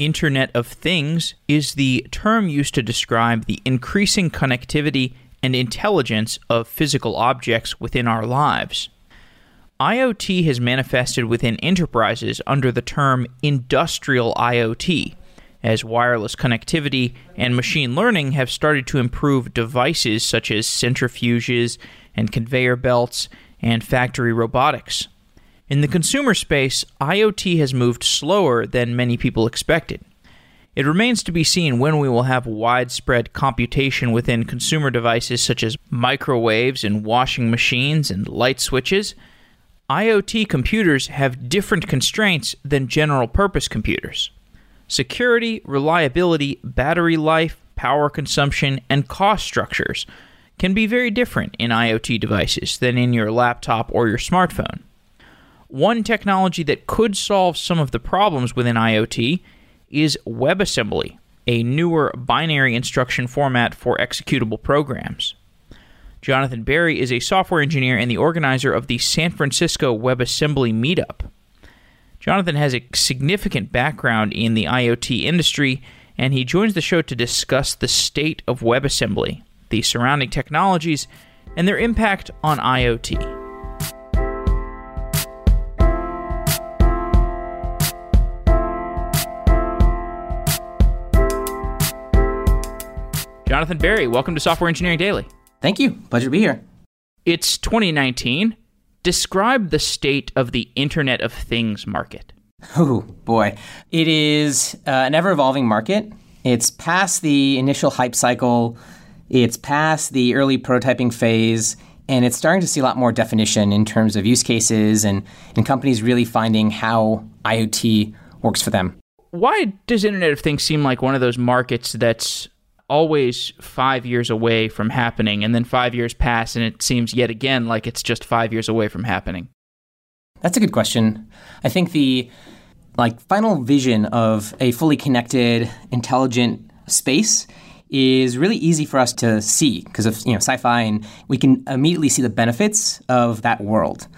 Internet of Things is the term used to describe the increasing connectivity and intelligence of physical objects within our lives. IoT has manifested within enterprises under the term industrial IoT, as wireless connectivity and machine learning have started to improve devices such as centrifuges and conveyor belts and factory robotics. In the consumer space, IoT has moved slower than many people expected. It remains to be seen when we will have widespread computation within consumer devices such as microwaves and washing machines and light switches. IoT computers have different constraints than general purpose computers. Security, reliability, battery life, power consumption, and cost structures can be very different in IoT devices than in your laptop or your smartphone. One technology that could solve some of the problems within IoT is WebAssembly, a newer binary instruction format for executable programs. Jonathan Beri is a software engineer and the organizer of the San Francisco WebAssembly Meetup. Jonathan has a significant background in the IoT industry, and he joins the show to discuss the state of WebAssembly, the surrounding technologies, and their impact on IoT. Jonathan Beri, welcome to Software Engineering Daily. Thank you. Pleasure to be here. It's 2019. Describe the state of the Internet of Things market. Oh, boy. It is uh, an ever evolving market. It's past the initial hype cycle, it's past the early prototyping phase, and it's starting to see a lot more definition in terms of use cases and, and companies really finding how IoT works for them. Why does Internet of Things seem like one of those markets that's always five years away from happening, and then five years pass, and it seems yet again like it's just five years away from happening? That's a good question. I think the like final vision of a fully connected, intelligent space is really easy for us to see because of you know sci-fi, and we can immediately see the benefits of that world.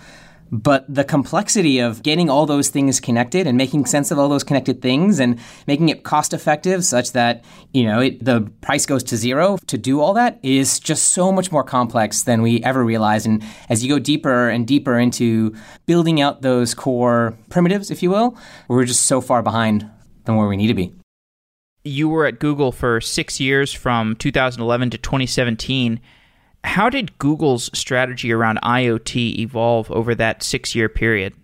But the complexity of getting all those things connected and making sense of all those connected things and making it cost effective such that, you know, it, the price goes to zero to do all that is just so much more complex than we ever realized. And as you go deeper and deeper into building out those core primitives, if you will, we're just so far behind than where we need to be. You were at Google for six years from 2011 to 2017 how did Google's strategy around IoT evolve over that six year period?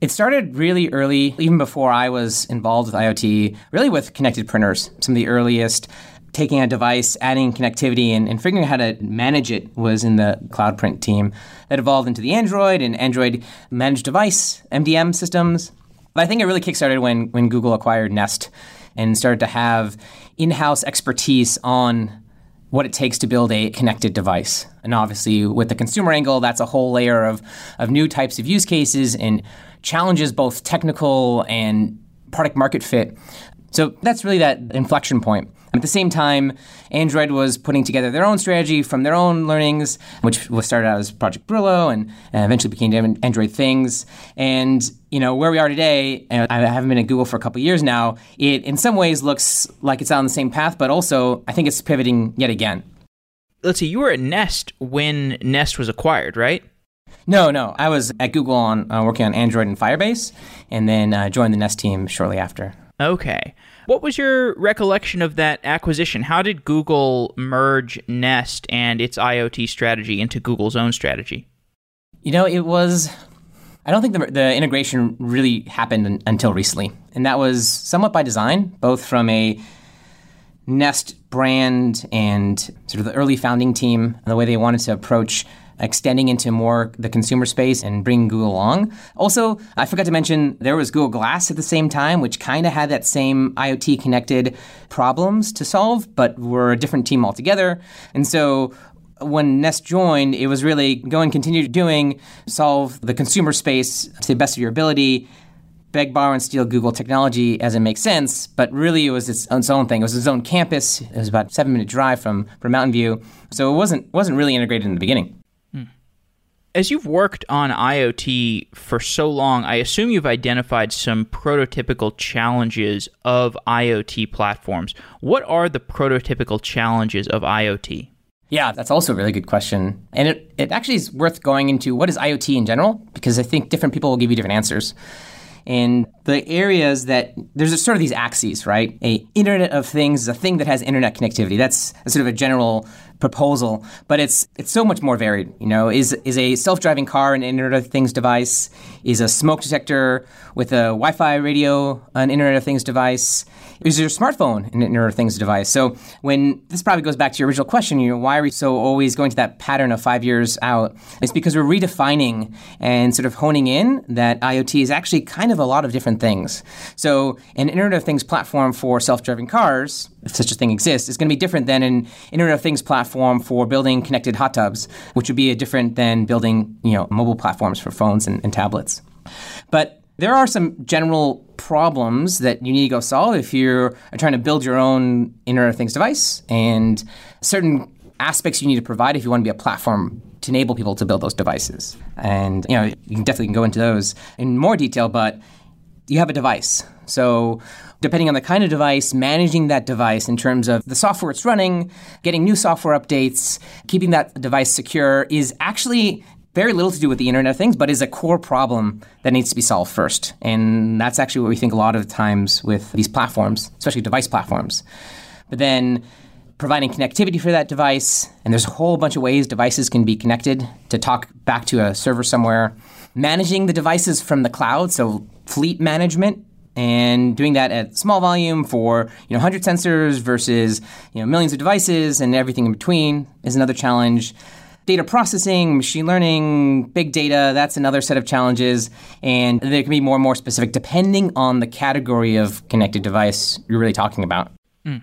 It started really early, even before I was involved with IoT, really with connected printers. Some of the earliest taking a device, adding connectivity, and, and, figuring out how to manage it was in the Cloud Print team. That evolved into the Android and Android managed device, MDM systems. But I think it really kickstarted when, when Google acquired Nest and started to have in house expertise on what it takes to build a connected device. And obviously, with the consumer angle, that's a whole layer of, of new types of use cases and challenges both technical and product market fit. So that's really that inflection point. At the same time, Android was putting together their own strategy from their own learnings, which was started out as Project Brillo and, and eventually became Android Things. And you know where we are today. And I haven't been at Google for a couple years now. It in some ways looks like it's on the same path, but also I think it's pivoting yet again. Let's see. You were at Nest when Nest was acquired, right? No, no. I was at Google on uh, working on Android and Firebase, and then uh, joined the Nest team shortly after. Okay. What was your recollection of that acquisition? How did Google merge Nest and its IoT strategy into Google's own strategy? You know, it was. I don't think the, the integration really happened until recently. And that was somewhat by design, both from a Nest brand and sort of the early founding team, and the way they wanted to approach extending into more the consumer space and bringing Google along. Also, I forgot to mention there was Google Glass at the same time, which kind of had that same IoT connected problems to solve, but were a different team altogether. And so when Nest joined, it was really go and continue doing, solve the consumer space to the best of your ability, beg, borrow, and steal Google technology as it makes sense, but really it was its, its own thing. It was its own campus. It was about seven minute drive from, from Mountain View. So it wasn't, wasn't really integrated in the beginning. As you've worked on IoT for so long, I assume you've identified some prototypical challenges of IoT platforms. What are the prototypical challenges of IoT? Yeah, that's also a really good question. And it, it actually is worth going into what is IoT in general, because I think different people will give you different answers. And the areas that there's a, sort of these axes, right? A Internet of Things is a thing that has internet connectivity. That's sort of a general proposal, but it's it's so much more varied. You know, is is a self-driving car an Internet of Things device? Is a smoke detector with a Wi-Fi radio an Internet of Things device? Is your smartphone an Internet of Things device? So when this probably goes back to your original question, you know, why are we so always going to that pattern of five years out? It's because we're redefining and sort of honing in that IoT is actually kind of a lot of different things. So an Internet of Things platform for self-driving cars, if such a thing exists, is going to be different than an Internet of Things platform for building connected hot tubs, which would be different than building, you know, mobile platforms for phones and, and tablets. But there are some general problems that you need to go solve if you're trying to build your own Internet of Things device and certain aspects you need to provide if you want to be a platform to enable people to build those devices. And you know, you can definitely go into those in more detail, but you have a device. So depending on the kind of device, managing that device in terms of the software it's running, getting new software updates, keeping that device secure is actually very little to do with the Internet of Things, but is a core problem that needs to be solved first. And that's actually what we think a lot of times with these platforms, especially device platforms. But then providing connectivity for that device, and there's a whole bunch of ways devices can be connected to talk back to a server somewhere. Managing the devices from the cloud, so fleet management and doing that at small volume for you know 100 sensors versus you know millions of devices and everything in between is another challenge data processing, machine learning, big data, that's another set of challenges. And they can be more and more specific depending on the category of connected device you're really talking about. Mm.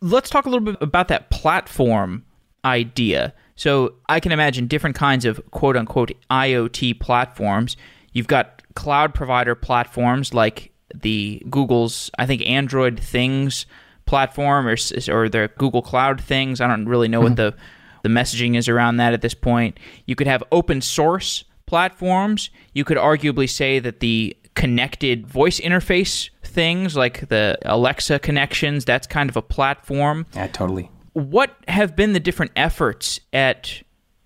Let's talk a little bit about that platform idea. So I can imagine different kinds of quote unquote IoT platforms. You've got cloud provider platforms like the Google's, I think, Android Things platform or, or the Google Cloud Things. I don't really know mm-hmm. what the the messaging is around that at this point. You could have open source platforms. You could arguably say that the connected voice interface things like the Alexa connections, that's kind of a platform. Yeah, totally. What have been the different efforts at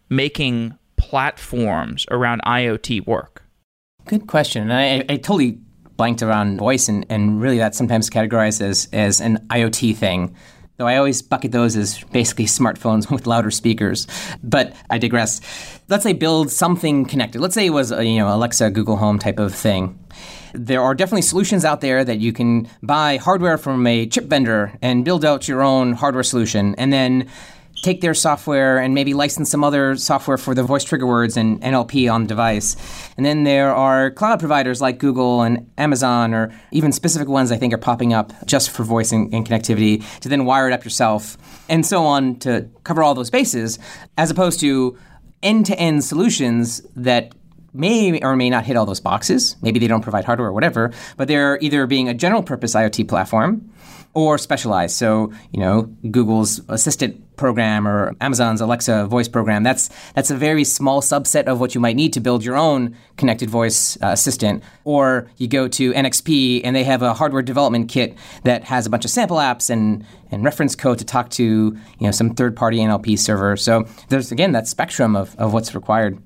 making platforms around IoT work? Good question. I, I totally blanked around voice, and, and really that's sometimes categorized as, as an IoT thing. Though I always bucket those as basically smartphones with louder speakers. But I digress. Let's say build something connected. Let's say it was a, you know Alexa, Google Home type of thing. There are definitely solutions out there that you can buy hardware from a chip vendor and build out your own hardware solution, and then take their software and maybe license some other software for the voice trigger words and NLP on the device. And then there are cloud providers like Google and Amazon, or even specific ones I think are popping up just for voice and, and connectivity to then wire it up yourself, and so on to cover all those bases, as opposed to end to end solutions that may or may not hit all those boxes. Maybe they don't provide hardware or whatever, but they're either being a general purpose IoT platform or specialized. So, you know, Google's Assistant program or Amazon's Alexa voice program, that's that's a very small subset of what you might need to build your own connected voice uh, assistant. Or you go to NXP and they have a hardware development kit that has a bunch of sample apps and and reference code to talk to, you know, some third-party NLP server. So, there's again that spectrum of, of what's required.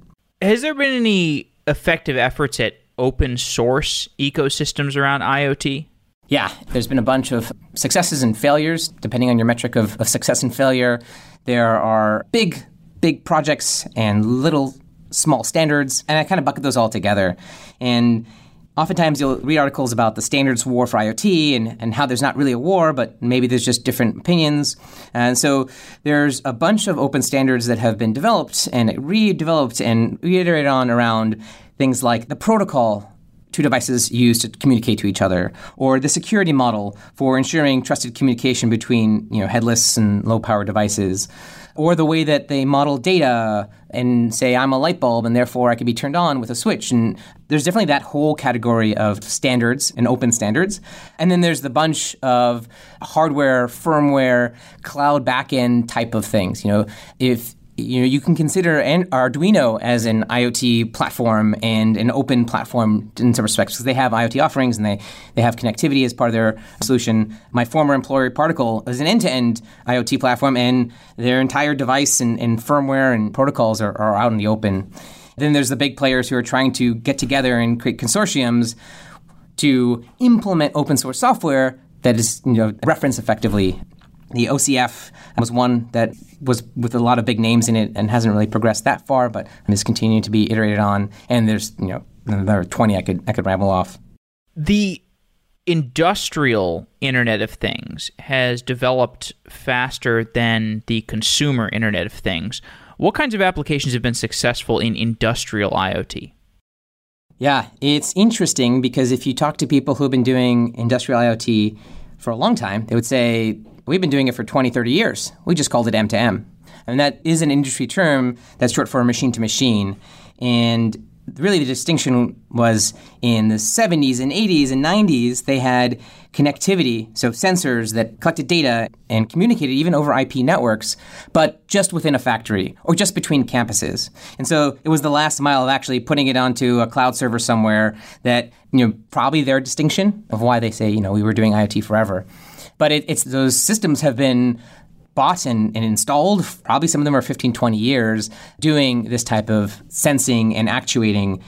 Has there been any effective efforts at open source ecosystems around IoT? Yeah, there's been a bunch of successes and failures, depending on your metric of, of success and failure. There are big, big projects and little, small standards, and I kind of bucket those all together. And oftentimes you'll read articles about the standards war for IoT and, and how there's not really a war, but maybe there's just different opinions. And so there's a bunch of open standards that have been developed and redeveloped and reiterated on around things like the protocol two devices use to communicate to each other, or the security model for ensuring trusted communication between you know, headless and low power devices, or the way that they model data and say I'm a light bulb and therefore I can be turned on with a switch. And there's definitely that whole category of standards and open standards. And then there's the bunch of hardware, firmware, cloud backend type of things. You know, if you know, you can consider Arduino as an IoT platform and an open platform in some respects because they have IoT offerings and they, they have connectivity as part of their solution. My former employer, Particle, is an end-to-end IoT platform, and their entire device and, and firmware and protocols are, are out in the open. Then there's the big players who are trying to get together and create consortiums to implement open source software that is you know reference effectively the OCF was one that was with a lot of big names in it and hasn't really progressed that far, but is continuing to be iterated on. And there's you know there are twenty I could I could ramble off. The industrial Internet of Things has developed faster than the consumer Internet of Things. What kinds of applications have been successful in industrial IoT? Yeah, it's interesting because if you talk to people who've been doing industrial IoT for a long time, they would say We've been doing it for 20, 30 years. We just called it M2M. And that is an industry term that's short for machine to machine. And really the distinction was in the 70s and 80s and 90s, they had connectivity, so sensors that collected data and communicated even over IP networks, but just within a factory or just between campuses. And so it was the last mile of actually putting it onto a cloud server somewhere that, you know, probably their distinction of why they say, you know, we were doing IoT forever. But it, it's those systems have been bought and, and, installed, probably some of them are 15, 20 years, doing this type of sensing and actuating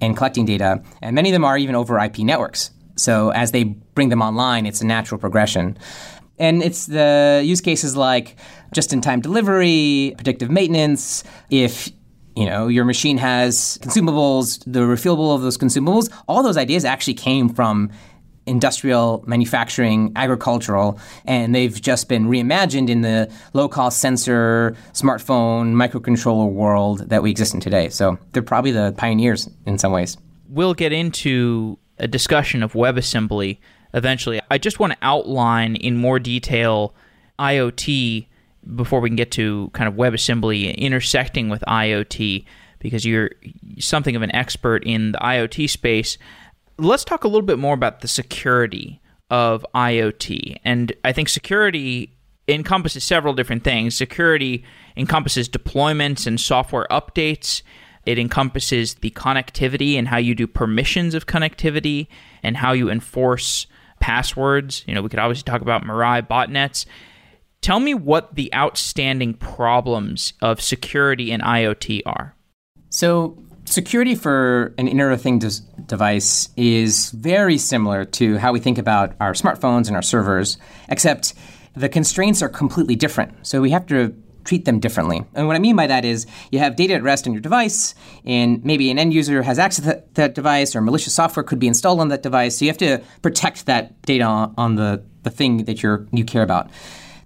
and collecting data. And many of them are even over IP networks. So as they bring them online, it's a natural progression. And it's the use cases like just in time delivery, predictive maintenance. If you know your machine has consumables, the refillable of those consumables, all those ideas actually came from industrial manufacturing, agricultural, and they've just been reimagined in the low cost sensor, smartphone, microcontroller world that we exist in today. So they're probably the pioneers in some ways. We'll get into a discussion of WebAssembly eventually. I just want to outline in more detail IoT before we can get to kind of WebAssembly intersecting with IoT because you're something of an expert in the IoT space let's talk a little bit more about the security of IoT. And I think security encompasses several different things. Security encompasses deployments and software updates. It encompasses the connectivity and how you do permissions of connectivity and how you enforce passwords. You know, we could obviously talk about Mirai botnets. Tell me what the outstanding problems of security in IoT are. So, security for an Internet of Things device is very similar to how we think about our smartphones and our servers, except the constraints are completely different. So we have to treat them differently. And what I mean by that is you have data at rest on your device, and maybe an end user has access to that device, or malicious software could be installed on that device. So you have to protect that data on the, the thing that you're, you care about.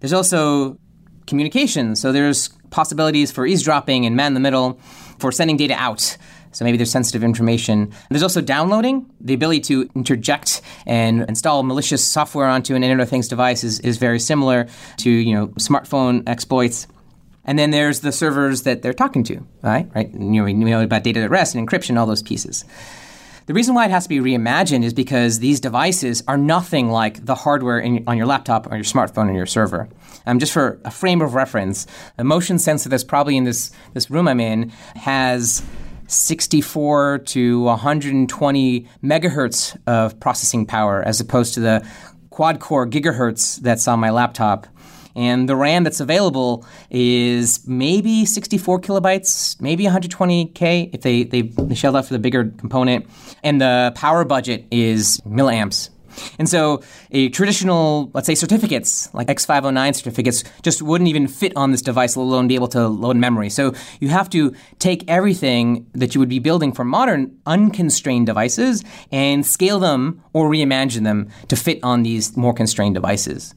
There's also communication. So there's possibilities for eavesdropping and man in the middle for sending data out. So maybe there's sensitive information. There's also downloading. The ability to interject and install malicious software onto an Internet of Things device is, is very similar to you know smartphone exploits. And then there's the servers that they're talking to, right? Right? You know, we know about data at rest and encryption, all those pieces. The reason why it has to be reimagined is because these devices are nothing like the hardware in, on your laptop or your smartphone or your server. Um, just for a frame of reference, the motion sensor that's probably in this, this room I'm in has 64 to 120 megahertz of processing power as opposed to the quad core gigahertz that's on my laptop. And the RAM that's available is maybe 64 kilobytes, maybe 120K if they, they, they shelled out for the bigger component. And the power budget is milliamps. And so a traditional, let's say certificates, like X509 certificates, just wouldn't even fit on this device, let alone be able to load memory. So you have to take everything that you would be building for modern unconstrained devices and scale them or reimagine them to fit on these more constrained devices.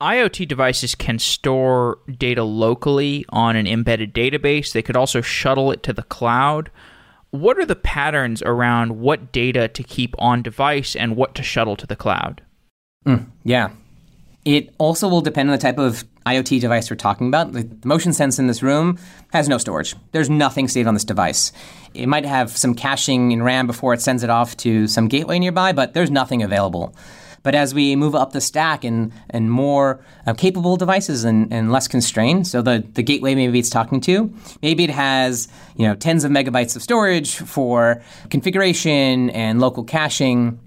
IoT devices can store data locally on an embedded database. They could also shuttle it to the cloud what are the patterns around what data to keep on device and what to shuttle to the cloud? Mm, yeah. It also will depend on the type of IoT device we're talking about. The motion sense in this room has no storage. There's nothing saved on this device. It might have some caching in RAM before it sends it off to some gateway nearby, but there's nothing available. But as we move up the stack and, and more uh, capable devices and, and less constrained, so the, the gateway maybe it's talking to, maybe it has you know tens of megabytes of storage for configuration and local caching.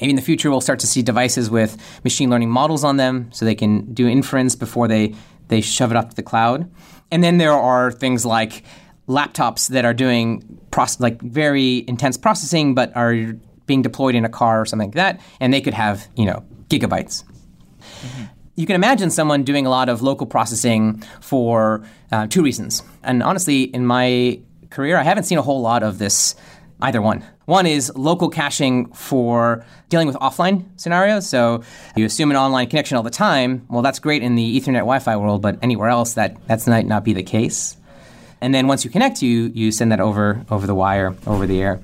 Maybe in the future we'll start to see devices with machine learning models on them so they can do inference before they, they shove it up to the cloud. And then there are things like laptops that are doing like very intense processing but are being deployed in a car or something like that, and they could have, you know, gigabytes. Mm-hmm. You can imagine someone doing a lot of local processing for uh, two reasons. And honestly, in my career, I haven't seen a whole lot of this either one. One is local caching for dealing with offline scenarios. So you assume an online connection all the time. Well, that's great in the Ethernet Wi-Fi world, but anywhere else that that's might not be the case. And then once you connect, you you send that over over the wire, over the air.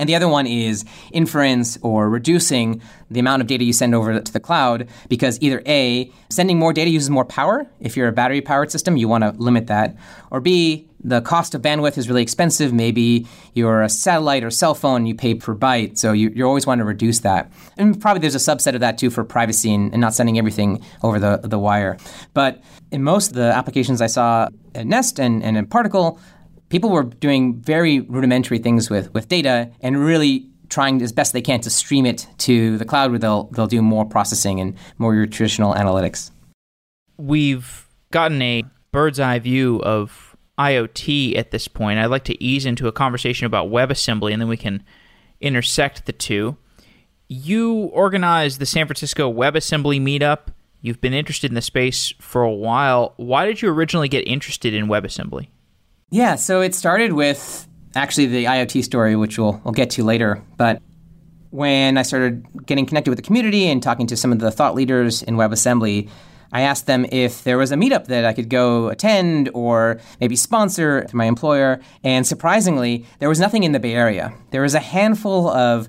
And the other one is inference or reducing the amount of data you send over to the cloud because either A, sending more data uses more power. If you're a battery powered system, you want to limit that. Or B, the cost of bandwidth is really expensive. Maybe you're a satellite or cell phone, you pay per byte. So you, you always want to reduce that. And probably there's a subset of that too for privacy and, and not sending everything over the, the wire. But in most of the applications I saw at Nest and, and in Particle, people were doing very rudimentary things with, with data and really trying as best they can to stream it to the cloud where they'll, they'll do more processing and more traditional analytics. We've gotten a bird's eye view of IoT at this point. I'd like to ease into a conversation about WebAssembly and then we can intersect the two. You organized the San Francisco WebAssembly meetup. You've been interested in the space for a while. Why did you originally get interested in WebAssembly? Yeah, so it started with actually the IoT story, which we'll, we'll get to later. But when I started getting connected with the community and talking to some of the thought leaders in WebAssembly, I asked them if there was a meetup that I could go attend or maybe sponsor through my employer. And surprisingly, there was nothing in the Bay Area. There was a handful of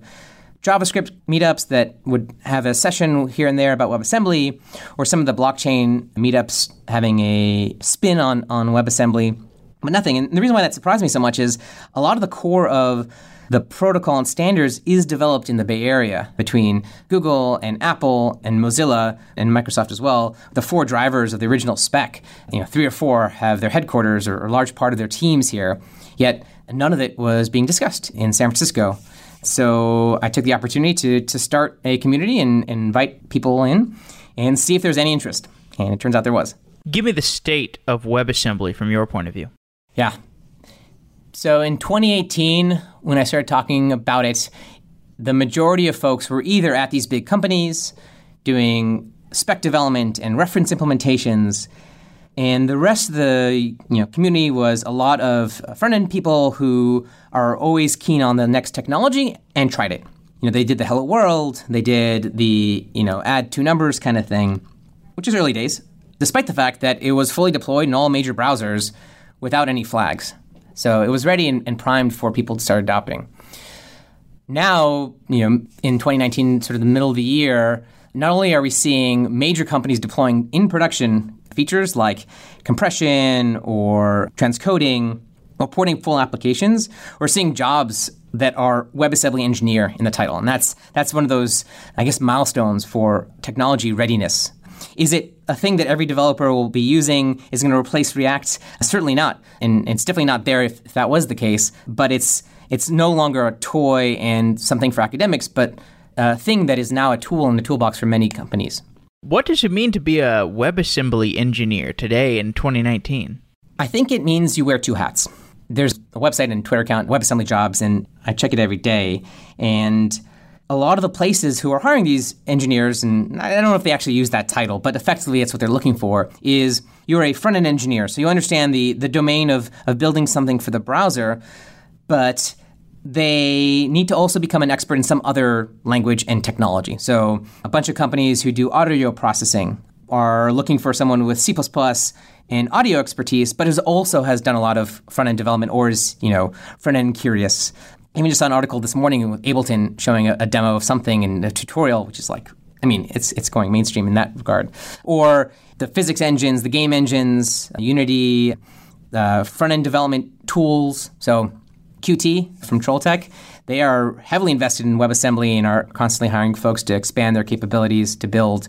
JavaScript meetups that would have a session here and there about WebAssembly, or some of the blockchain meetups having a spin on, on WebAssembly but nothing. And the reason why that surprised me so much is a lot of the core of the protocol and standards is developed in the Bay Area between Google and Apple and Mozilla and Microsoft as well. The four drivers of the original spec, you know, three or four have their headquarters or a large part of their teams here. Yet none of it was being discussed in San Francisco. So I took the opportunity to, to start a community and, and invite people in and see if there's any interest. And it turns out there was. Give me the state of WebAssembly from your point of view. Yeah. So in 2018, when I started talking about it, the majority of folks were either at these big companies doing spec development and reference implementations, and the rest of the you know community was a lot of front end people who are always keen on the next technology and tried it. You know, they did the Hello World, they did the you know add two numbers kind of thing, which is early days. Despite the fact that it was fully deployed in all major browsers, without any flags. So it was ready and, and primed for people to start adopting. Now, you know, in 2019, sort of the middle of the year, not only are we seeing major companies deploying in production features like compression or transcoding or porting full applications, we're seeing jobs that are WebAssembly engineer in the title. And that's that's one of those, I guess, milestones for technology readiness is it a thing that every developer will be using? Is going to replace React? Certainly not. And it's definitely not there if, if that was the case. But it's it's no longer a toy and something for academics, but a thing that is now a tool in the toolbox for many companies. What does it mean to be a WebAssembly engineer today in 2019? I think it means you wear two hats. There's a website and Twitter account, WebAssembly Jobs, and I check it every day. And a lot of the places who are hiring these engineers, and I don't know if they actually use that title, but effectively it's what they're looking for, is you're a front end engineer. So you understand the, the domain of, of building something for the browser, but they need to also become an expert in some other language and technology. So a bunch of companies who do audio processing are looking for someone with C++ and audio expertise, but who also has done a lot of front end development or is, you know, front end curious even just saw an article this morning with Ableton showing a, a demo of something in a tutorial, which is like, I mean, it's it's going mainstream in that regard. Or the physics engines, the game engines, Unity, uh, front end development tools. So Qt from Trolltech. They are heavily invested in WebAssembly and are constantly hiring folks to expand their capabilities to build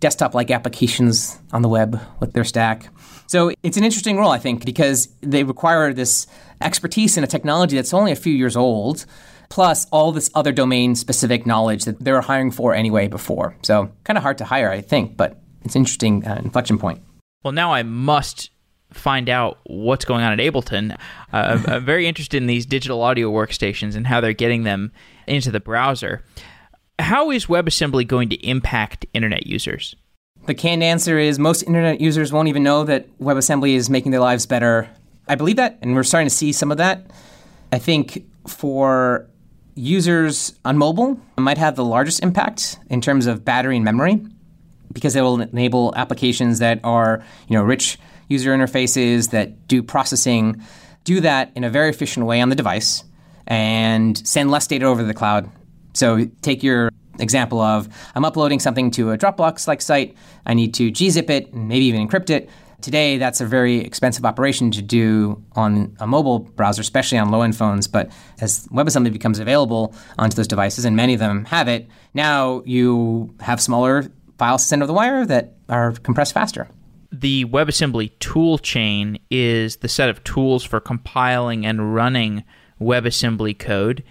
desktop like applications on the web with their stack. So it's an interesting role, I think, because they require this expertise in a technology that's only a few years old, plus all this other domain specific knowledge that they were hiring for anyway before. So kind of hard to hire, I think, but it's an interesting uh, inflection point. Well, now I must find out what's going on at Ableton. Uh, I'm very interested in these digital audio workstations and how they're getting them into the browser. How is WebAssembly going to impact internet users? The canned answer is most internet users won't even know that WebAssembly is making their lives better. I believe that, and we're starting to see some of that. I think for users on mobile, it might have the largest impact in terms of battery and memory because it will enable applications that are, you know, rich user interfaces that do processing, do that in a very efficient way on the device and send less data over to the cloud. So take your example of I'm uploading something to a Dropbox like site, I need to gzip it and maybe even encrypt it. Today, that's a very expensive operation to do on a mobile browser, especially on low end phones. But as WebAssembly becomes available onto those devices, and many of them have it, now you have smaller files to send over the wire that are compressed faster. The WebAssembly toolchain is the set of tools for compiling and running WebAssembly code.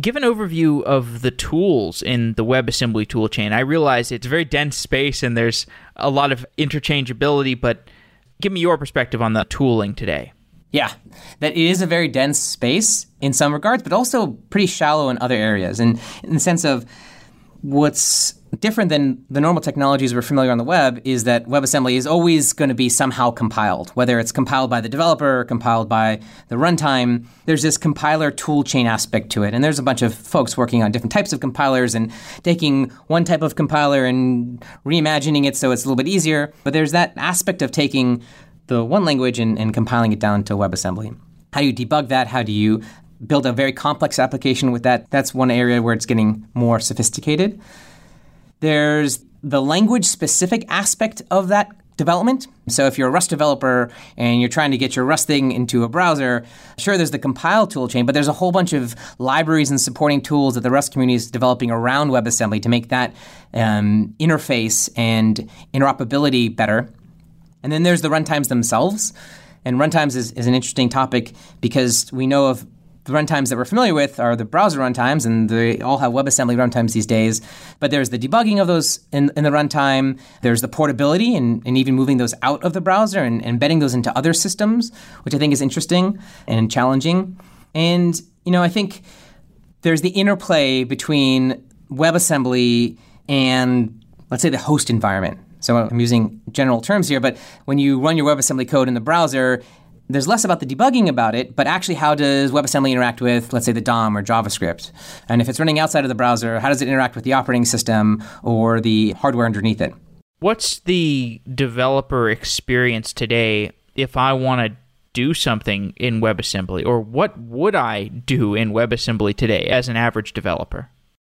Give an overview of the tools in the WebAssembly toolchain. I realize it's a very dense space and there's a lot of interchangeability, but give me your perspective on the tooling today. Yeah, that it is a very dense space in some regards, but also pretty shallow in other areas. And in the sense of what's different than the normal technologies we're familiar on the web is that WebAssembly is always going to be somehow compiled, whether it's compiled by the developer or compiled by the runtime. There's this compiler toolchain aspect to it, and there's a bunch of folks working on different types of compilers and taking one type of compiler and reimagining it so it's a little bit easier. But there's that aspect of taking the one language and, and compiling it down to WebAssembly. How do you debug that? How do you build a very complex application with that? That's one area where it's getting more sophisticated. There's the language specific aspect of that development. So if you're a Rust developer and you're trying to get your Rust thing into a browser, sure, there's the compile toolchain, but there's a whole bunch of libraries and supporting tools that the Rust community is developing around WebAssembly to make that um, interface and interoperability better. And then there's the runtimes themselves. And runtimes is, is an interesting topic because we know of the runtimes that we're familiar with are the browser runtimes, and they all have WebAssembly runtimes these days. But there's the debugging of those in, in the runtime. There's the portability and, and, even moving those out of the browser and, embedding those into other systems, which I think is interesting and challenging. And, you know, I think there's the interplay between WebAssembly and, let's say, the host environment. So I'm using general terms here, but when you run your WebAssembly code in the browser, there's less about the debugging about it, but actually how does WebAssembly interact with, let's say, the DOM or JavaScript? And if it's running outside of the browser, how does it interact with the operating system or the hardware underneath it? What's the developer experience today if I want to do something in WebAssembly, or what would I do in WebAssembly today as an average developer?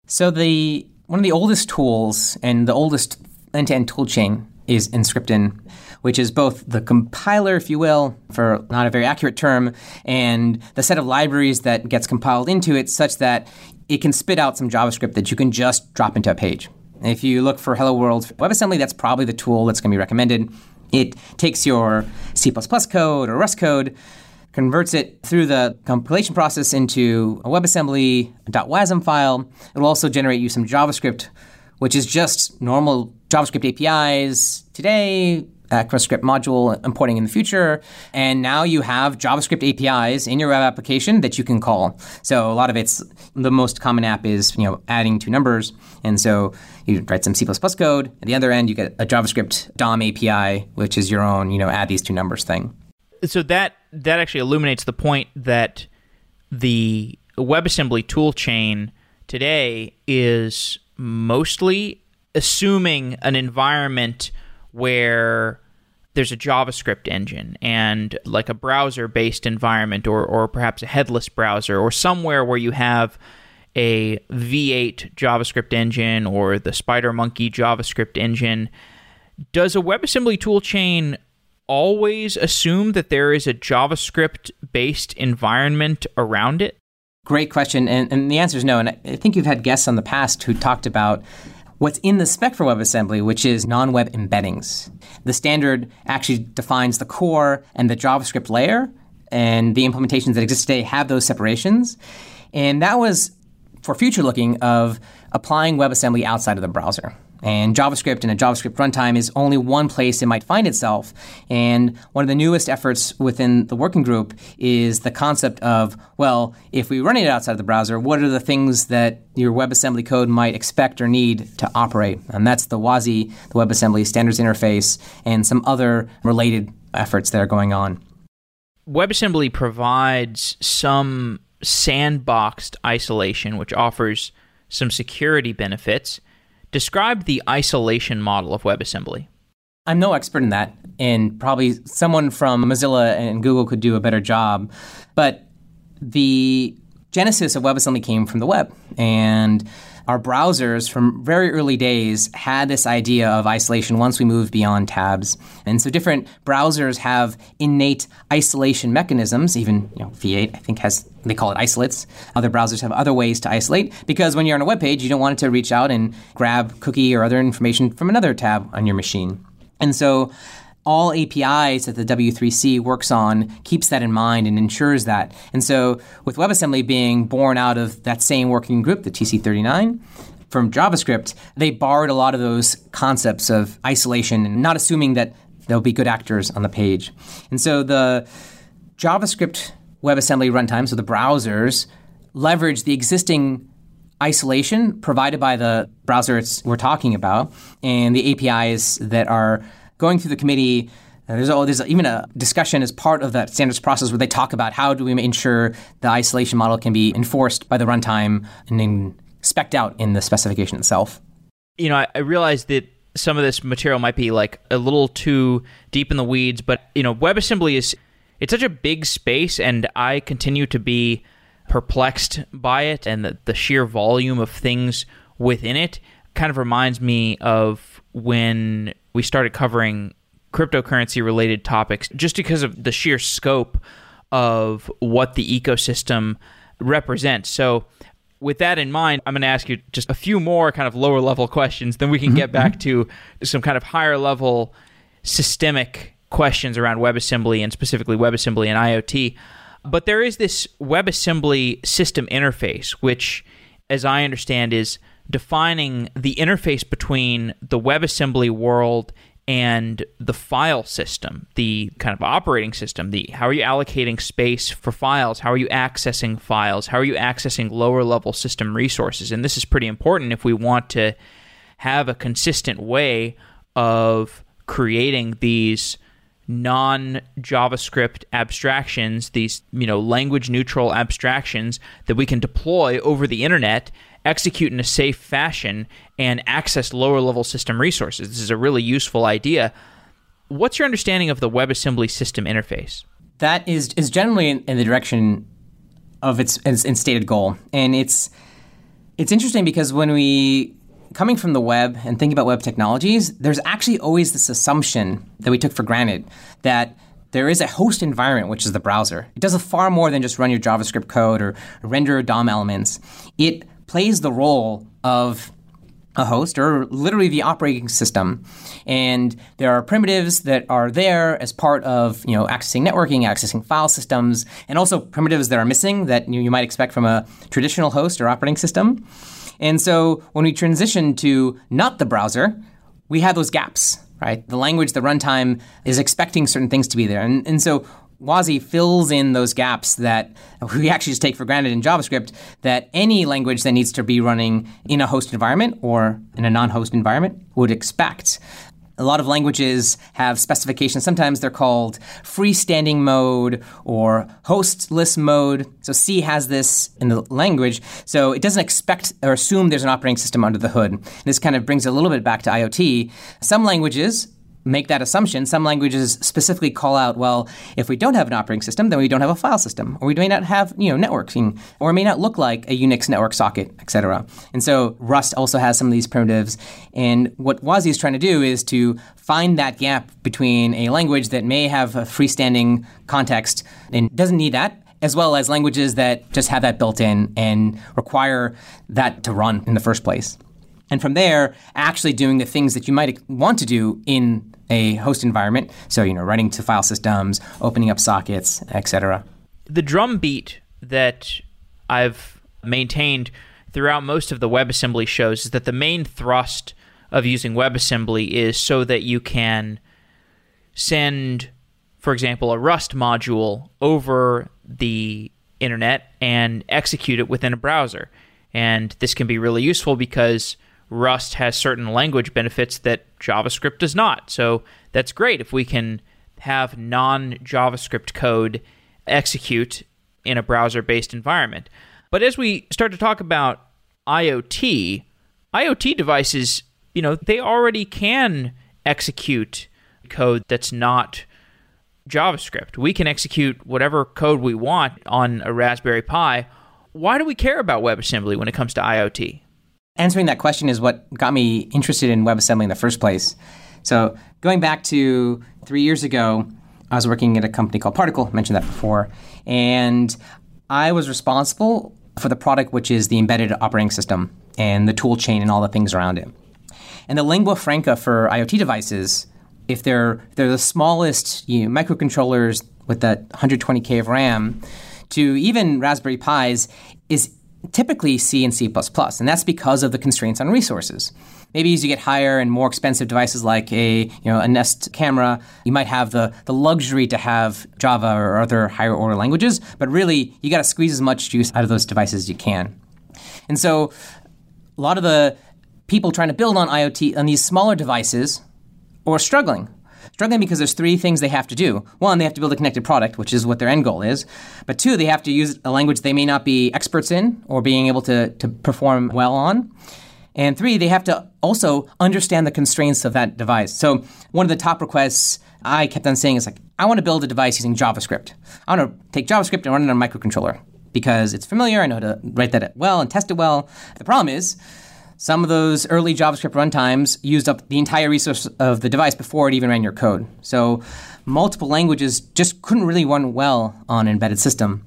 So the one of the oldest tools and the oldest end-to-end toolchain is Emscripten which is both the compiler, if you will, for not a very accurate term, and the set of libraries that gets compiled into it such that it can spit out some JavaScript that you can just drop into a page. If you look for Hello World WebAssembly, that's probably the tool that's going to be recommended. It takes your C++ code or Rust code, converts it through the compilation process into a WebAssembly.wasm file. It will also generate you some JavaScript, which is just normal JavaScript APIs today, ECMAScript module importing in the future. And now you have JavaScript APIs in your web application that you can call. So a lot of it's the most common app is you know adding two numbers. And so you write some C++ code. At the other end, you get a JavaScript DOM API, which is your own you know add these two numbers thing. So that that actually illuminates the point that the WebAssembly toolchain today is mostly assuming an environment where there's a JavaScript engine and like a browser based environment or, or perhaps a headless browser or somewhere where you have a V8 JavaScript engine or the SpiderMonkey JavaScript engine. Does a WebAssembly toolchain always assume that there is a JavaScript based environment around it? Great question. And, and the answer is no. And I think you've had guests on the past who talked about what's in the spec for WebAssembly, which is non web embeddings. The standard actually defines the core and the JavaScript layer, and the implementations that exist today have those separations. And that was for future looking of applying WebAssembly outside of the browser. And JavaScript and a JavaScript runtime is only one place it might find itself. And one of the newest efforts within the working group is the concept of, well, if we run it outside of the browser, what are the things that your WebAssembly code might expect or need to operate? And that's the WASI, the WebAssembly Standards Interface, and some other related efforts that are going on. WebAssembly provides some sandboxed isolation, which offers some security benefits. Describe the isolation model of WebAssembly. I'm no expert in that, and probably someone from Mozilla and Google could do a better job. But the genesis of WebAssembly came from the web, and our browsers from very early days had this idea of isolation once we moved beyond tabs. And so different browsers have innate isolation mechanisms, even you know, V8 I think has they call it isolates. Other browsers have other ways to isolate because when you're on a web page, you don't want it to reach out and grab cookie or other information from another tab on your machine. And so all APIs that the W3C works on keeps that in mind and ensures that. And so, with WebAssembly being born out of that same working group, the TC39, from JavaScript, they borrowed a lot of those concepts of isolation and not assuming that there'll be good actors on the page. And so, the JavaScript WebAssembly runtime, so the browsers, leverage the existing isolation provided by the browser we're talking about and the APIs that are going through the committee, uh, there's, oh, there's even a discussion as part of that standards process where they talk about how do we ensure the isolation model can be enforced by the runtime and then specked out in the specification itself. You know, I, I realize that some of this material might be like a little too deep in the weeds, but you know, WebAssembly is it's such a big space, and I continue to be perplexed by it and the, the sheer volume of things within it. Kind of reminds me of when we started covering cryptocurrency related topics just because of the sheer scope of what the ecosystem represents. So, with that in mind, I'm going to ask you just a few more kind of lower level questions, then we can get back mm-hmm. to some kind of higher level systemic questions around WebAssembly and specifically WebAssembly and IoT. But there is this WebAssembly system interface, which, as I understand, is defining the interface between the WebAssembly world and the file system, the kind of operating system, the how are you allocating space for files, how are you accessing files, how are you accessing lower level system resources? And this is pretty important if we want to have a consistent way of creating these non JavaScript abstractions, these you know language neutral abstractions that we can deploy over the internet execute in a safe fashion and access lower level system resources. This is a really useful idea. What's your understanding of the WebAssembly system interface? That is is generally in, the direction of its, its, its stated goal, and it's it's interesting because when we coming from the web and thinking about web technologies, there's actually always this assumption that we took for granted that there is a host environment, which is the browser. It does far more than just run your JavaScript code or render DOM elements. It plays the role of a host or literally the operating system. And there are primitives that are there as part of you know accessing networking, accessing file systems, and also primitives that are missing that you, you might expect from a traditional host or operating system. And so when we transition to not the browser, we have those gaps, right? The language, the runtime is expecting certain things to be there. And, and so WASI fills in those gaps that we actually just take for granted in JavaScript that any language that needs to be running in a host environment or in a non host environment would expect. A lot of languages have specifications. Sometimes they're called freestanding mode or hostless mode. So C has this in the language. So it doesn't expect or assume there's an operating system under the hood. This kind of brings a little bit back to IoT. Some languages make that assumption. Some languages specifically call out, well, if we don't have an operating system, then we don't have a file system, or we may not have, you know, networking, or it may not look like a Unix network socket, etc. And so Rust also has some of these primitives. And what WASI is trying to do is to find that gap between a language that may have a freestanding context and doesn't need that, as well as languages that just have that built in and require that to run in the first place. And from there, actually doing the things that you might want to do in a host environment. So, you know, running to file systems, opening up sockets, etc. The drumbeat that I've maintained throughout most of the WebAssembly shows is that the main thrust of using WebAssembly is so that you can send, for example, a Rust module over the internet and execute it within a browser. And this can be really useful because Rust has certain language benefits that JavaScript does not. So that's great if we can have non JavaScript code execute in a browser based environment. But as we start to talk about IoT, IoT devices, you know, they already can execute code that's not JavaScript. We can execute whatever code we want on a Raspberry Pi. Why do we care about WebAssembly when it comes to IoT? Answering that question is what got me interested in WebAssembly in the first place. So going back to three years ago, I was working at a company called Particle, I mentioned that before, and I was responsible for the product which is the embedded operating system and the tool chain and all the things around it. And the lingua franca for IoT devices, if they're they're the smallest you know, microcontrollers with that 120k of RAM, to even Raspberry Pis, is typically C and C++, and that's because of the constraints on resources. Maybe as you get higher and more expensive devices like a you know a Nest camera, you might have the, the luxury to have Java or other higher order languages, but really you got to squeeze as much juice out of those devices as you can. And so a lot of the people trying to build on IoT on these smaller devices are struggling struggling because there's three things they have to do. One, they have to build a connected product, which is what their end goal is. But two, they have to use a language they may not be experts in or being able to, to perform well on. And three, they have to also understand the constraints of that device. So one of the top requests I kept on saying is like, I want to build a device using JavaScript. I want to take JavaScript and run it on a microcontroller because it's familiar. I know how to write that well and test it well. The problem is some of those early JavaScript runtimes used up the entire resource of the device before it even ran your code. So multiple languages just couldn't really run well on an embedded system.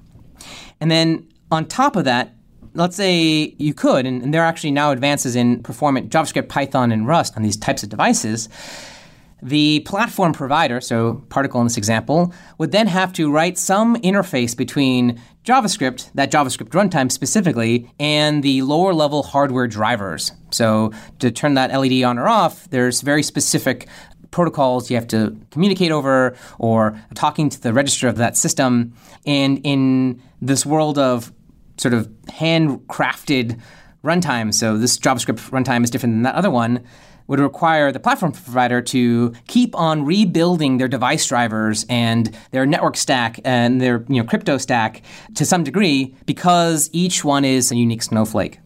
And then on top of that, let's say you could, and, and there are actually now advances in performant JavaScript, Python, and Rust on these types of devices. The platform provider, so Particle in this example, would then have to write some interface between JavaScript, that JavaScript runtime specifically, and the lower level hardware drivers. So to turn that LED on or off, there's very specific protocols you have to communicate over or talking to the register of that system. And in this world of sort of handcrafted runtime, so this JavaScript runtime is different than that other one would require the platform provider to keep on rebuilding their device drivers and their network stack and their you know, crypto stack to some degree because each one is a unique snowflake.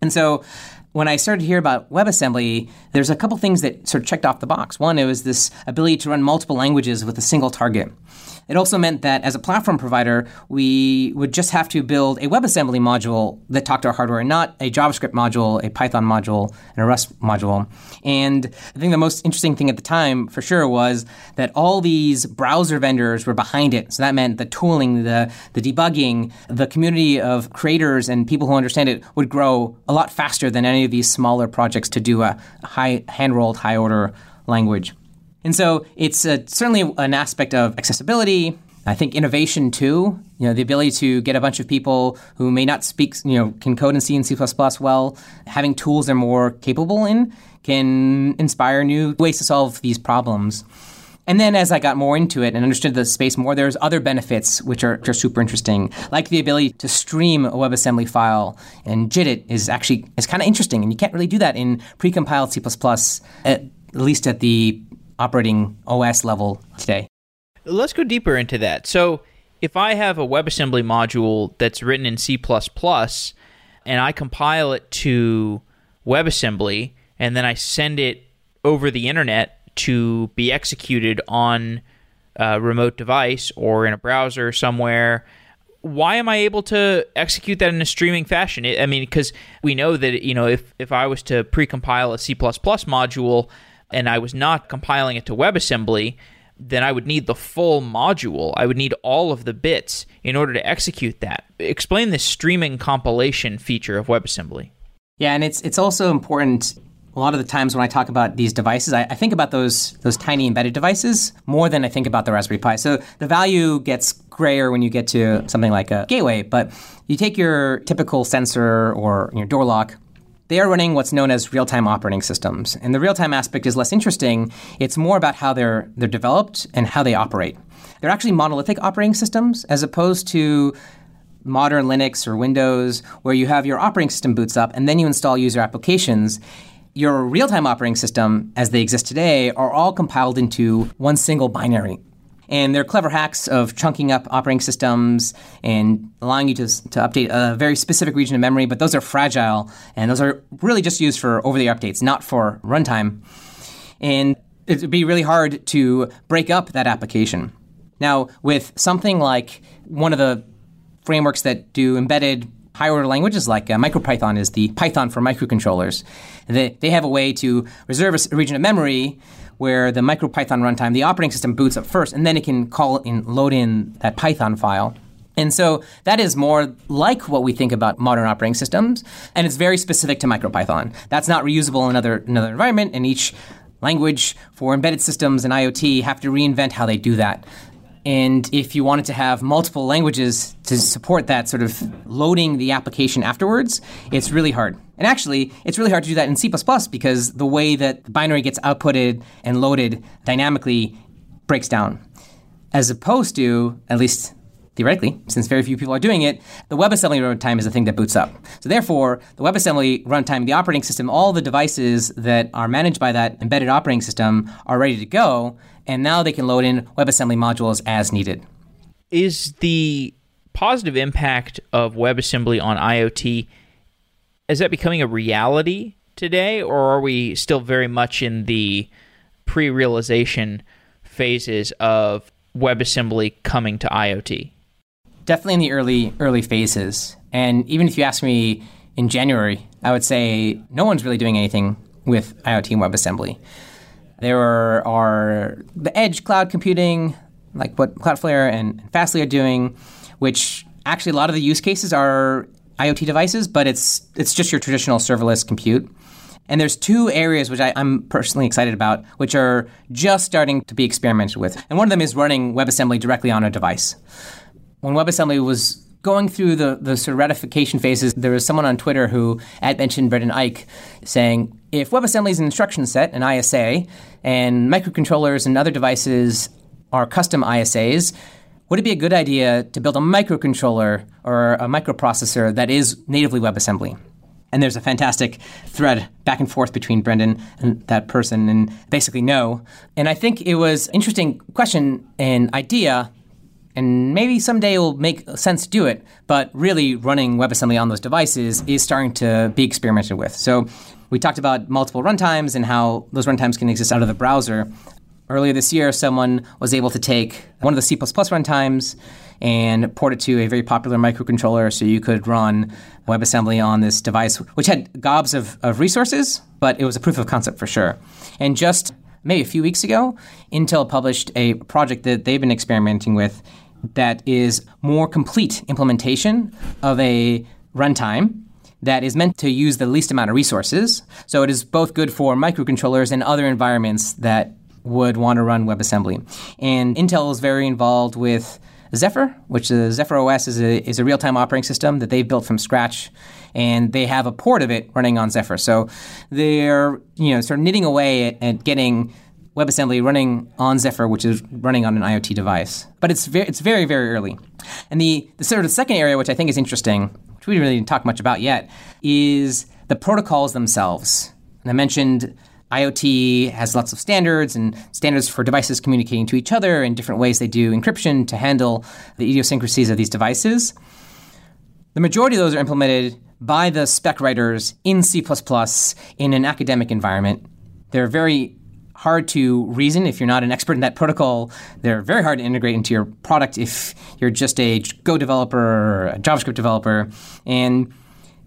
And so when I started to hear about WebAssembly, there's a couple things that sort of checked off the box. One, it was this ability to run multiple languages with a single target. It also meant that as a platform provider, we would just have to build a WebAssembly module that talked to our hardware, not a JavaScript module, a Python module, and a Rust module. And I think the most interesting thing at the time, for sure, was that all these browser vendors were behind it. So that meant the tooling, the, the debugging, the community of creators and people who understand it would grow a lot faster than any of these smaller projects to do a high hand rolled, high order language. And so it's uh, certainly an aspect of accessibility. I think innovation too. You know, the ability to get a bunch of people who may not speak, you know, can code in C and C++ well, having tools they're more capable in can inspire new ways to solve these problems. And then as I got more into it and understood the space more, there's other benefits which are, which are super interesting, like the ability to stream a WebAssembly file and JIT it is actually is kind of interesting, and you can't really do that in precompiled C++, at least at the operating OS level today. Let's go deeper into that. So, if I have a WebAssembly module that's written in C and I compile it to WebAssembly and then I send it over the internet to be executed on a remote device or in a browser somewhere why am I able to execute that in a streaming fashion? I mean, because we know that you know if if I was to precompile a C++ module and I was not compiling it to WebAssembly, then I would need the full module. I would need all of the bits in order to execute that. Explain the streaming compilation feature of WebAssembly. Yeah, and it's it's also important. A lot of the times when I talk about these devices, I, I think about those those tiny embedded devices more than I think about the Raspberry Pi. So the value gets grayer when you get to something like a gateway. But you take your typical sensor or your door lock, they are running what's known as real-time operating systems. And the real-time aspect is less interesting. It's more about how they're they're developed and how they operate. They're actually monolithic operating systems as opposed to modern Linux or Windows where you have your operating system boots up and then you install user applications. Your real-time operating system as they exist today are all compiled into one single binary. And they're clever hacks of chunking up operating systems and allowing you to, to update a very specific region of memory, but those are fragile and those are really just used for over the air updates, not for runtime. And it would be really hard to break up that application. Now, with something like one of the frameworks that do embedded higher order languages like uh, MicroPython is the Python for microcontrollers. They, they have a way to reserve a, region of memory where the MicroPython runtime, the operating system boots up first, and then it can call and load in that Python file. And so that is more like what we think about modern operating systems, and it's very specific to MicroPython. That's not reusable in another, another environment, and each language for embedded systems and IoT have to reinvent how they do that. And if you wanted to have multiple languages to support that sort of loading the application afterwards, it's really hard. And actually, it's really hard to do that in C because the way that the binary gets outputted and loaded dynamically breaks down. As opposed to, at least theoretically, since very few people are doing it, the WebAssembly runtime is the thing that boots up. So therefore, the WebAssembly runtime, the operating system, all the devices that are managed by that embedded operating system are ready to go, and now they can load in WebAssembly modules as needed. Is the positive impact of WebAssembly on IoT is that becoming a reality today, or are we still very much in the pre-realization phases of WebAssembly coming to IoT? Definitely in the early early phases. And even if you ask me in January, I would say no one's really doing anything with IoT and WebAssembly. There are, are the edge cloud computing, like what Cloudflare and Fastly are doing, which actually a lot of the use cases are IoT devices, but it's it's just your traditional serverless compute. And there's two areas which I, am personally excited about, which are just starting to be experimented with. And one of them is running WebAssembly directly on a device. When WebAssembly was going through the, the sort of ratification phases, there was someone on Twitter who had mentioned Brendan Eich saying, if WebAssembly is an instruction set, an ISA, and microcontrollers and other devices are custom ISAs, would it be a good idea to build a microcontroller or a microprocessor that is natively WebAssembly? And there's a fantastic thread back and forth between Brendan and that person, and basically no. And I think it was interesting question and idea, and maybe someday it will make sense to do it. But really, running WebAssembly on those devices is starting to be experimented with. So we talked about multiple runtimes and how those runtimes can exist out of the browser. Earlier this year, someone was able to take one of the C runtimes and port it to a very popular microcontroller so you could run WebAssembly on this device, which had gobs of, of resources, but it was a proof of concept for sure. And just maybe a few weeks ago, Intel published a project that they've been experimenting with that is more complete implementation of a runtime that is meant to use the least amount of resources. So it is both good for microcontrollers and other environments that would want to run WebAssembly. And Intel is very involved with Zephyr, which is Zephyr OS is a, is a real time operating system that they've built from scratch. And they have a port of it running on Zephyr. So they're you know sort of knitting away at, at getting WebAssembly running on Zephyr, which is running on an IoT device. But it's very, it's very, very early. And the, the sort of second area, which I think is interesting, which we really didn't talk much about yet, is the protocols themselves. And I mentioned IoT has lots of standards and standards for devices communicating to each other in different ways they do encryption to handle the idiosyncrasies of these devices. The majority of those are implemented by the spec writers in C++ in an academic environment. They're very hard to reason if you're not an expert in that protocol. They're very hard to integrate into your product if you're just a Go developer or a JavaScript developer. And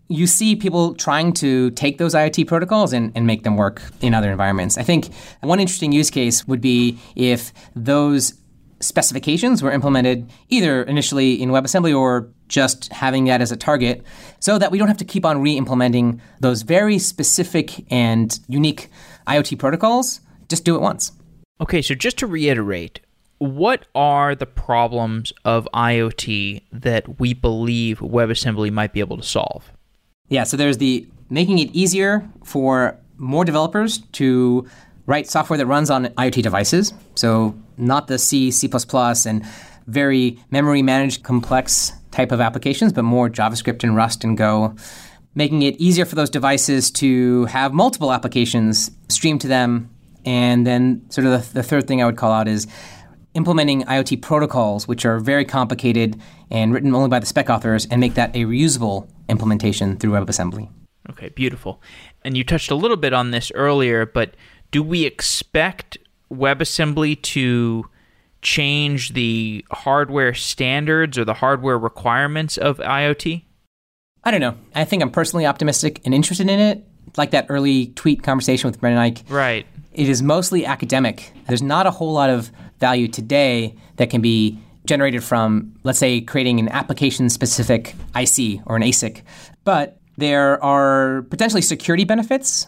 you see people trying to take those IoT protocols and, and make them work in other environments. I think one interesting use case would be if those specifications were implemented either initially in WebAssembly or just having that as a target so that we don't have to keep on re implementing those very specific and unique IoT protocols. Just do it once. Okay, so just to reiterate, what are the problems of IoT that we believe WebAssembly might be able to solve? Yeah, so there's the making it easier for more developers to write software that runs on IoT devices. So not the C, C++, and very memory managed complex type of applications, but more JavaScript and Rust and Go, making it easier for those devices to have multiple applications streamed to them. And then, sort of the, the third thing I would call out is implementing IoT protocols, which are very complicated and written only by the spec authors, and make that a reusable implementation through WebAssembly. Okay, beautiful. And you touched a little bit on this earlier, but do we expect WebAssembly to change the hardware standards or the hardware requirements of IoT? I don't know. I think I'm personally optimistic and interested in it. Like that early tweet conversation with Brendan Eich. Right. It is mostly academic. There's not a whole lot of value today that can be generated from, let's say, creating an application specific IC or an ASIC. But there are potentially security benefits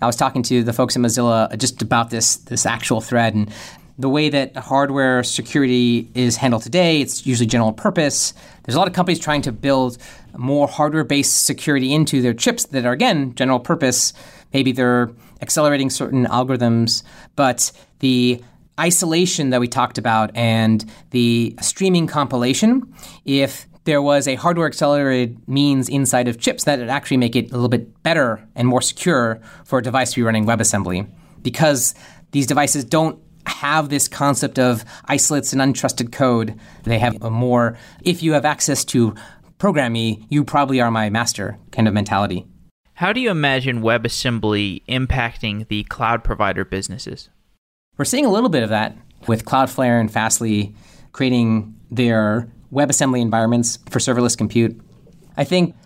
I was talking to the folks at Mozilla just about this this actual thread and the way that hardware security is handled today, it's usually general purpose. There's a lot of companies trying to build more hardware based security into their chips that are, again, general purpose. Maybe they're accelerating certain algorithms, but the isolation that we talked about and the streaming compilation, if there was a hardware accelerated means inside of chips that would actually make it a little bit better and more secure for a device to be running WebAssembly. Because these devices don't have this concept of isolates and untrusted code. They have a more, if you have access to program me, you probably are my master kind of mentality. How do you imagine WebAssembly impacting the cloud provider businesses? We're seeing a little bit of that with Cloudflare and Fastly creating their WebAssembly environments for serverless compute. I think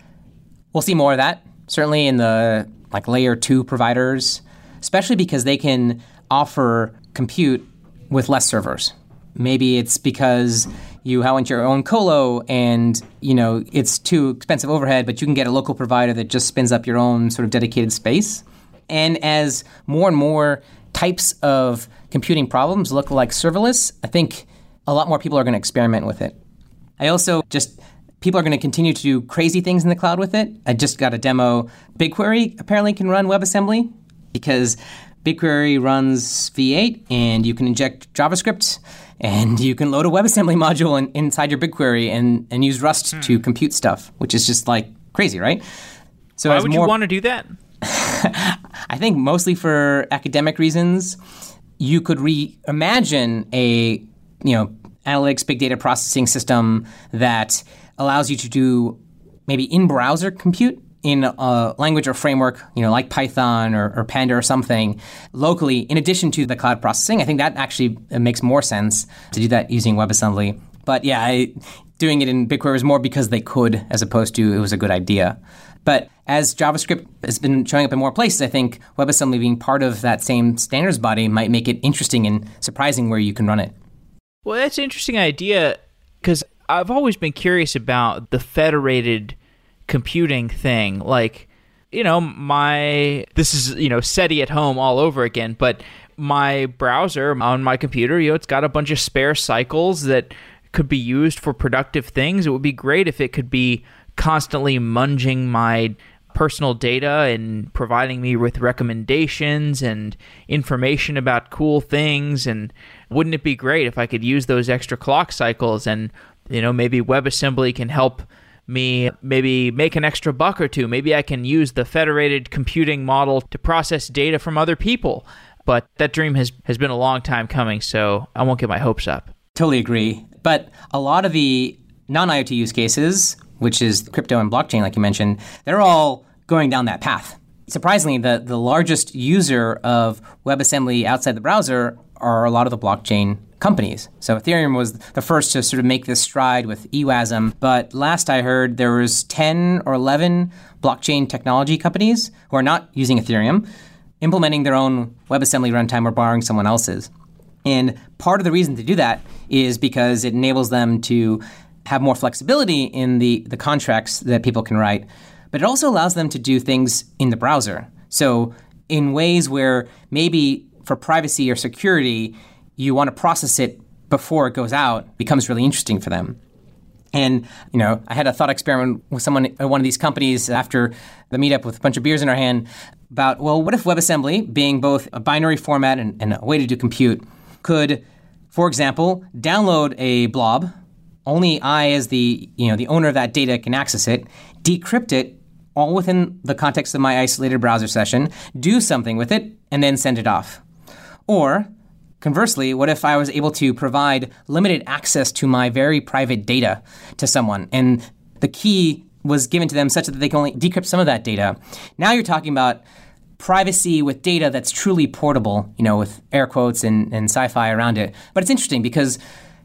we'll see more of that, certainly in the like layer two providers, especially because they can offer compute with less servers. Maybe it's because you want your own colo and you know it's too expensive overhead, but you can get a local provider that just spins up your own sort of dedicated space. And as more and more types of computing problems look like serverless, I think a lot more people are going to experiment with it. I also just people are going to continue to do crazy things in the cloud with it. I just got a demo. BigQuery apparently can run WebAssembly because BigQuery runs V8 and you can inject JavaScript and you can load a WebAssembly module in, inside your BigQuery and, and use Rust hmm. to compute stuff, which is just like crazy, right? So why would more, you want to do that? I think mostly for academic reasons. You could reimagine a you know analytics big data processing system that allows you to do maybe in browser compute in a language or framework, you know, like Python or, or, Panda or something, locally, in addition to the cloud processing. I think that actually uh, makes more sense to do that using WebAssembly. But yeah, I, doing it in BigQuery was more because they could, as opposed to it was a good idea. But as JavaScript has been showing up in more places, I think WebAssembly being part of that same standards body might make it interesting and surprising where you can run it. Well, that's an interesting idea because I've always been curious about the federated computing thing. Like, you know, my this is you know SETI at home all over again, but my browser on my computer, you know, it's got a bunch of spare cycles that could be used for productive things. It would be great if it could be constantly munging my personal data and providing me with recommendations and information about cool things and wouldn't it be great if I could use those extra clock cycles and you know maybe WebAssembly can help me maybe make an extra buck or two. Maybe I can use the federated computing model to process data from other people. But that dream has has been a long time coming so I won't get my hopes up. Totally agree. But a lot of the non-IoT use cases which is crypto and blockchain, like you mentioned, they're all going down that path. surprisingly, the, the largest user of WebAssembly outside the browser are a lot of the blockchain companies. So Ethereum was the first to sort of make this stride with EWASM. But last I heard, there was 10 or 11 blockchain technology companies who are not using Ethereum, implementing their own WebAssembly runtime or borrowing someone else's. And part of the reason to do that is because it enables them to have more flexibility in the, the contracts that people can write, but it also allows them to do things in the browser. So, in ways where maybe for privacy or security, you want to process it before it goes out becomes really interesting for them. And, you know, I had a thought experiment with someone at one of these companies after the meetup with a bunch of beers in our hand about, well, what if WebAssembly, being both a binary format and, and a way to do compute, could, for example, download a blob. Only I, as the you know the owner of that data, can access it. Decrypt it all within the context of my isolated browser session. Do something with it, and then send it off. Or Conversely, what if I was able to provide limited access to my very private data to someone and the key was given to them such that they can only decrypt some of that data? Now you're talking about privacy with data that's truly portable, you know, with air quotes and, and sci fi around it. But it's interesting because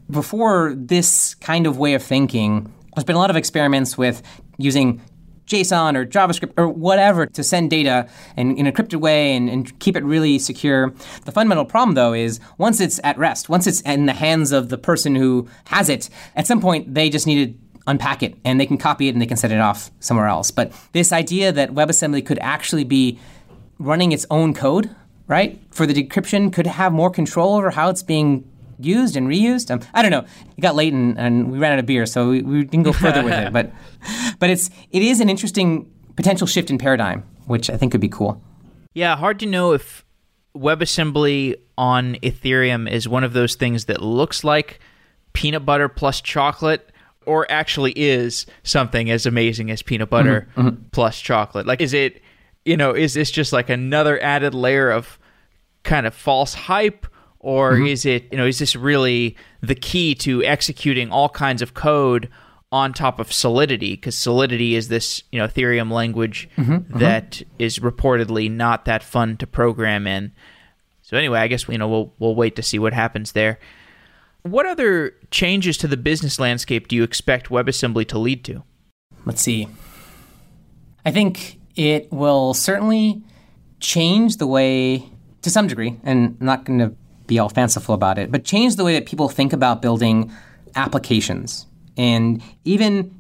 before this kind of way of thinking, there's been a lot of experiments with using JSON or JavaScript or whatever to send data in, in encrypted way and, and, keep it really secure. The fundamental problem, though, is once it's at rest, once it's in the hands of the person who has it, at some point they just need to unpack it and they can copy it and they can send it off somewhere else. But this idea that WebAssembly could actually be running its own code, right, for the decryption could have more control over how it's being used and reused. Um, I don't know. It got late and, and, we ran out of beer, so we, we didn't go further with it. But but it's it is an interesting potential shift in paradigm, which I think could be cool. Yeah, hard to know if WebAssembly on Ethereum is one of those things that looks like peanut butter plus chocolate or actually is something as amazing as peanut butter mm-hmm, mm-hmm. plus chocolate. Like is it you know, is this just like another added layer of kind of false hype or mm-hmm. is it you know is this really the key to executing all kinds of code on top of solidity because solidity is this you know ethereum language mm-hmm. mm-hmm. that is reportedly not that fun to program in so anyway i guess you know we'll we'll wait to see what happens there what other changes to the business landscape do you expect webassembly to lead to let's see i think it will certainly change the way to some degree and I'm not going to be all fanciful about it, but change the way that people think about building applications. And even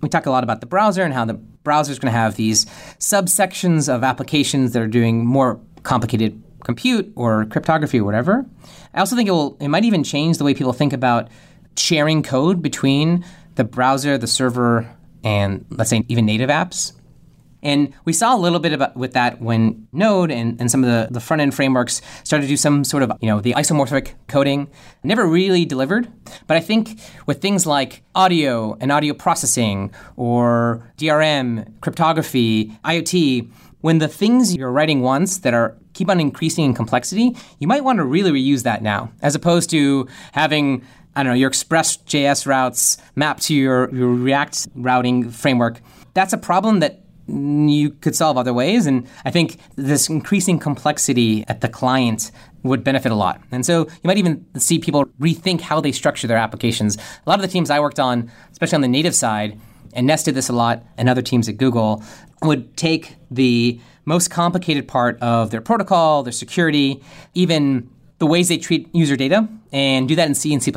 we talk a lot about the browser and how the browser is going to have these subsections of applications that are doing more complicated compute or cryptography or whatever. I also think it will it might even change the way people think about sharing code between the browser, the server, and let's say even native apps. And we saw a little bit about with that when Node and, and some of the, the front end frameworks started to do some sort of, you know, the isomorphic coding. Never really delivered. But I think with things like audio and audio processing or DRM, cryptography, IoT, when the things you're writing once that are keep on increasing in complexity, you might want to really reuse that now, as opposed to having I don't know your Express.js routes mapped to your, your React routing framework. That's a problem that you could solve other ways. And I think this increasing complexity at the client would benefit a lot. And so you might even see people rethink how they structure their applications. A lot of the teams I worked on, especially on the native side, and Nest did this a lot, and other teams at Google, would take the most complicated part of their protocol, their security, even the ways they treat user data, and do that in C and C++,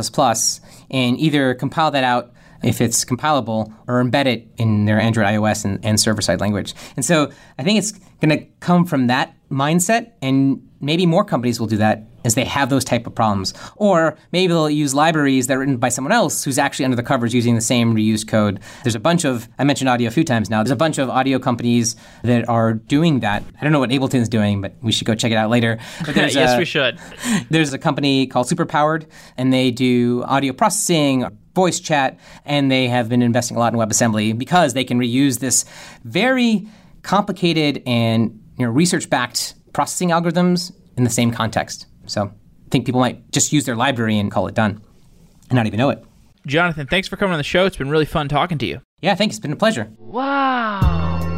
and either compile that out if it's compilable or embed it in their Android, iOS, and, and server side language. And so I think it's going to come from that mindset, and maybe more companies will do that as they have those type of problems. Or maybe they'll use libraries that are written by someone else who's actually under the covers using the same reused code. There's a bunch of, I mentioned audio a few times now, there's a bunch of audio companies that are doing that. I don't know what Ableton is doing, but we should go check it out later. yes, a, we should. There's a company called Superpowered, and they do audio processing, voice chat, and they have been investing a lot in WebAssembly because they can reuse this very complicated and you know, research-backed processing algorithms in the same context. So I think people might just use their library and call it done and not even know it. Jonathan, thanks for coming on the show. It's been really fun talking to you. Yeah, thanks. It's been a pleasure. Wow.